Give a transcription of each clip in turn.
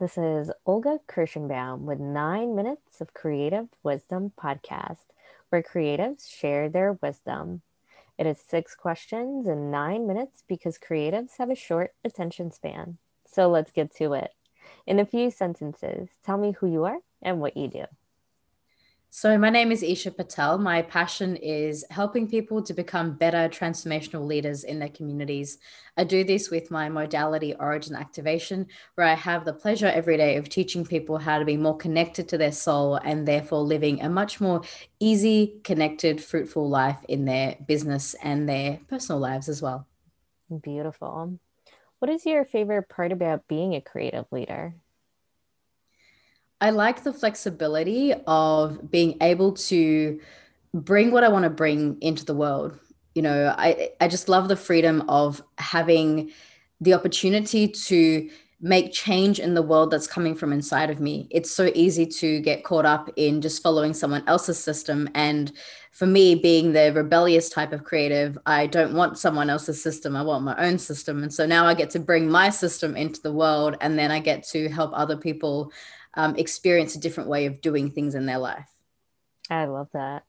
This is Olga Kirschenbaum with Nine Minutes of Creative Wisdom podcast, where creatives share their wisdom. It is six questions in nine minutes because creatives have a short attention span. So let's get to it. In a few sentences, tell me who you are and what you do. So, my name is Eesha Patel. My passion is helping people to become better transformational leaders in their communities. I do this with my modality Origin Activation, where I have the pleasure every day of teaching people how to be more connected to their soul and therefore living a much more easy, connected, fruitful life in their business and their personal lives as well. Beautiful. What is your favorite part about being a creative leader? I like the flexibility of being able to bring what I want to bring into the world. You know, I, I just love the freedom of having the opportunity to make change in the world that's coming from inside of me. It's so easy to get caught up in just following someone else's system. And for me, being the rebellious type of creative, I don't want someone else's system. I want my own system. And so now I get to bring my system into the world and then I get to help other people um, experience a different way of doing things in their life. I love that.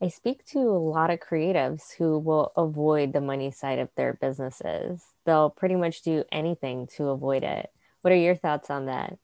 I speak to a lot of creatives who will avoid the money side of their businesses. They'll pretty much do anything to avoid it. What are your thoughts on that?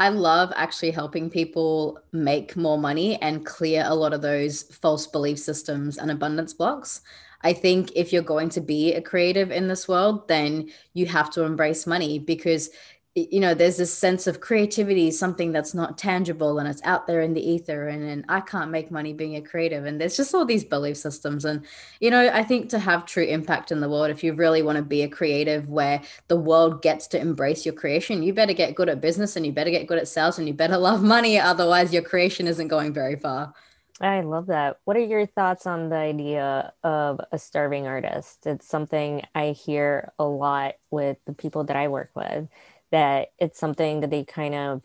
I love actually helping people make more money and clear a lot of those false belief systems and abundance blocks. I think if you're going to be a creative in this world, then you have to embrace money because you know there's this sense of creativity something that's not tangible and it's out there in the ether and, and i can't make money being a creative. And there's just all these belief systems. And you know i think to have true impact in the world if you really want to be a creative where the world gets to embrace your creation you better get good at business and you better get good at sales and you better love money. Otherwise your creation isn't going very far. I love that. What are your thoughts on the idea of a starving artist? It's something I hear a lot with the people that I work with that it's something that they kind of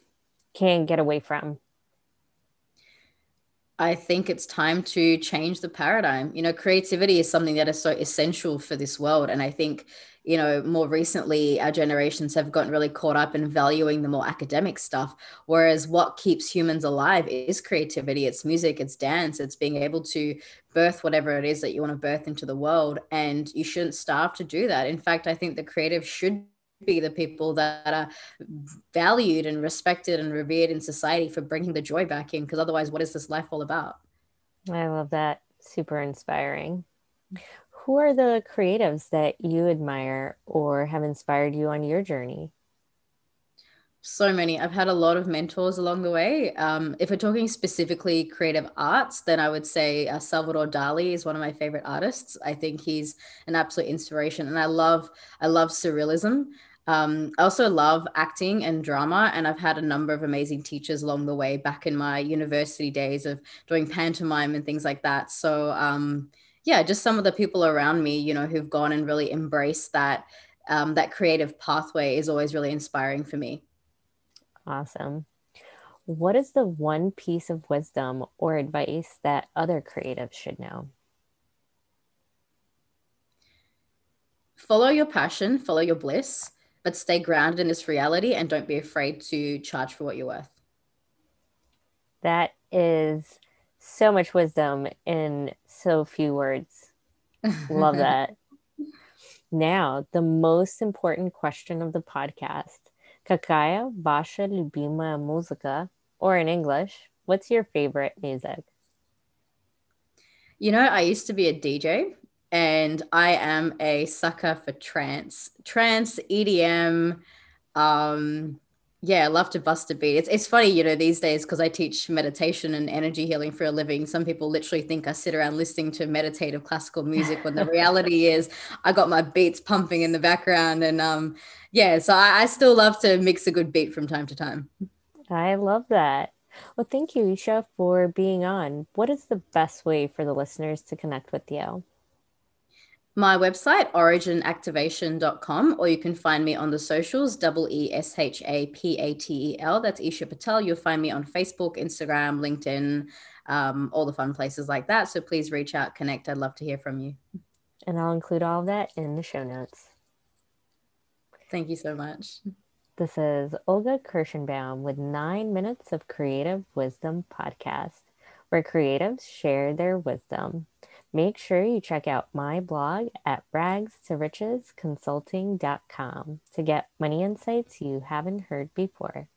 can't get away from? I think it's time to change the paradigm. You know, creativity is something that is so essential for this world. And I think, you know, more recently, our generations have gotten really caught up in valuing the more academic stuff. Whereas what keeps humans alive is creativity, it's music, it's dance, it's being able to birth whatever it is that you want to birth into the world. And you shouldn't starve to do that. In fact, I think the creative should be the people that are valued and respected and revered in society for bringing the joy back in because otherwise what is this life all about? I love that. Super inspiring. Who are the creatives that you admire or have inspired you on your journey? So many. I've had a lot of mentors along the way. Um, if we're talking specifically creative arts then i would say uh, salvador dali is one of my favorite artists. I think he's an absolute inspiration and i love i love surrealism um, I also love acting and drama, and I've had a number of amazing teachers along the way back in my university days of doing pantomime and things like that. So, um, yeah, just some of the people around me, you know, who've gone and really embraced that um, that creative pathway is always really inspiring for me. Awesome. What is the one piece of wisdom or advice that other creatives should know? Follow your passion, follow your bliss but stay grounded in this reality and don't be afraid to charge for what you're worth. That is so much wisdom in so few words. Love that. now, the most important question of the podcast. Какая ваша любимая музыка? Or in English, what's your favorite music? You know, I used to be a DJ and I am a sucker for trance, trance, EDM. Um, yeah, I love to bust a beat. It's, it's funny, you know, these days because I teach meditation and energy healing for a living. Some people literally think I sit around listening to meditative classical music when the reality is I got my beats pumping in the background. And um, yeah, so I, I still love to mix a good beat from time to time. I love that. Well, thank you, Eesha, for being on. What is the best way for the listeners to connect with you? My website, originactivation.com, or you can find me on the socials, double E S H A P A T E L. That's Eesha Patel. You'll find me on Facebook, Instagram, LinkedIn, um, all the fun places like that. So please reach out, connect. I'd love to hear from you. And I'll include all of that in the show notes. Thank you so much. This is Olga Kirschenbaum with Nine Minutes of Creative Wisdom podcast, where creatives share their wisdom. Make sure you check out my blog at rags2richesconsulting.com to get money insights you haven't heard before.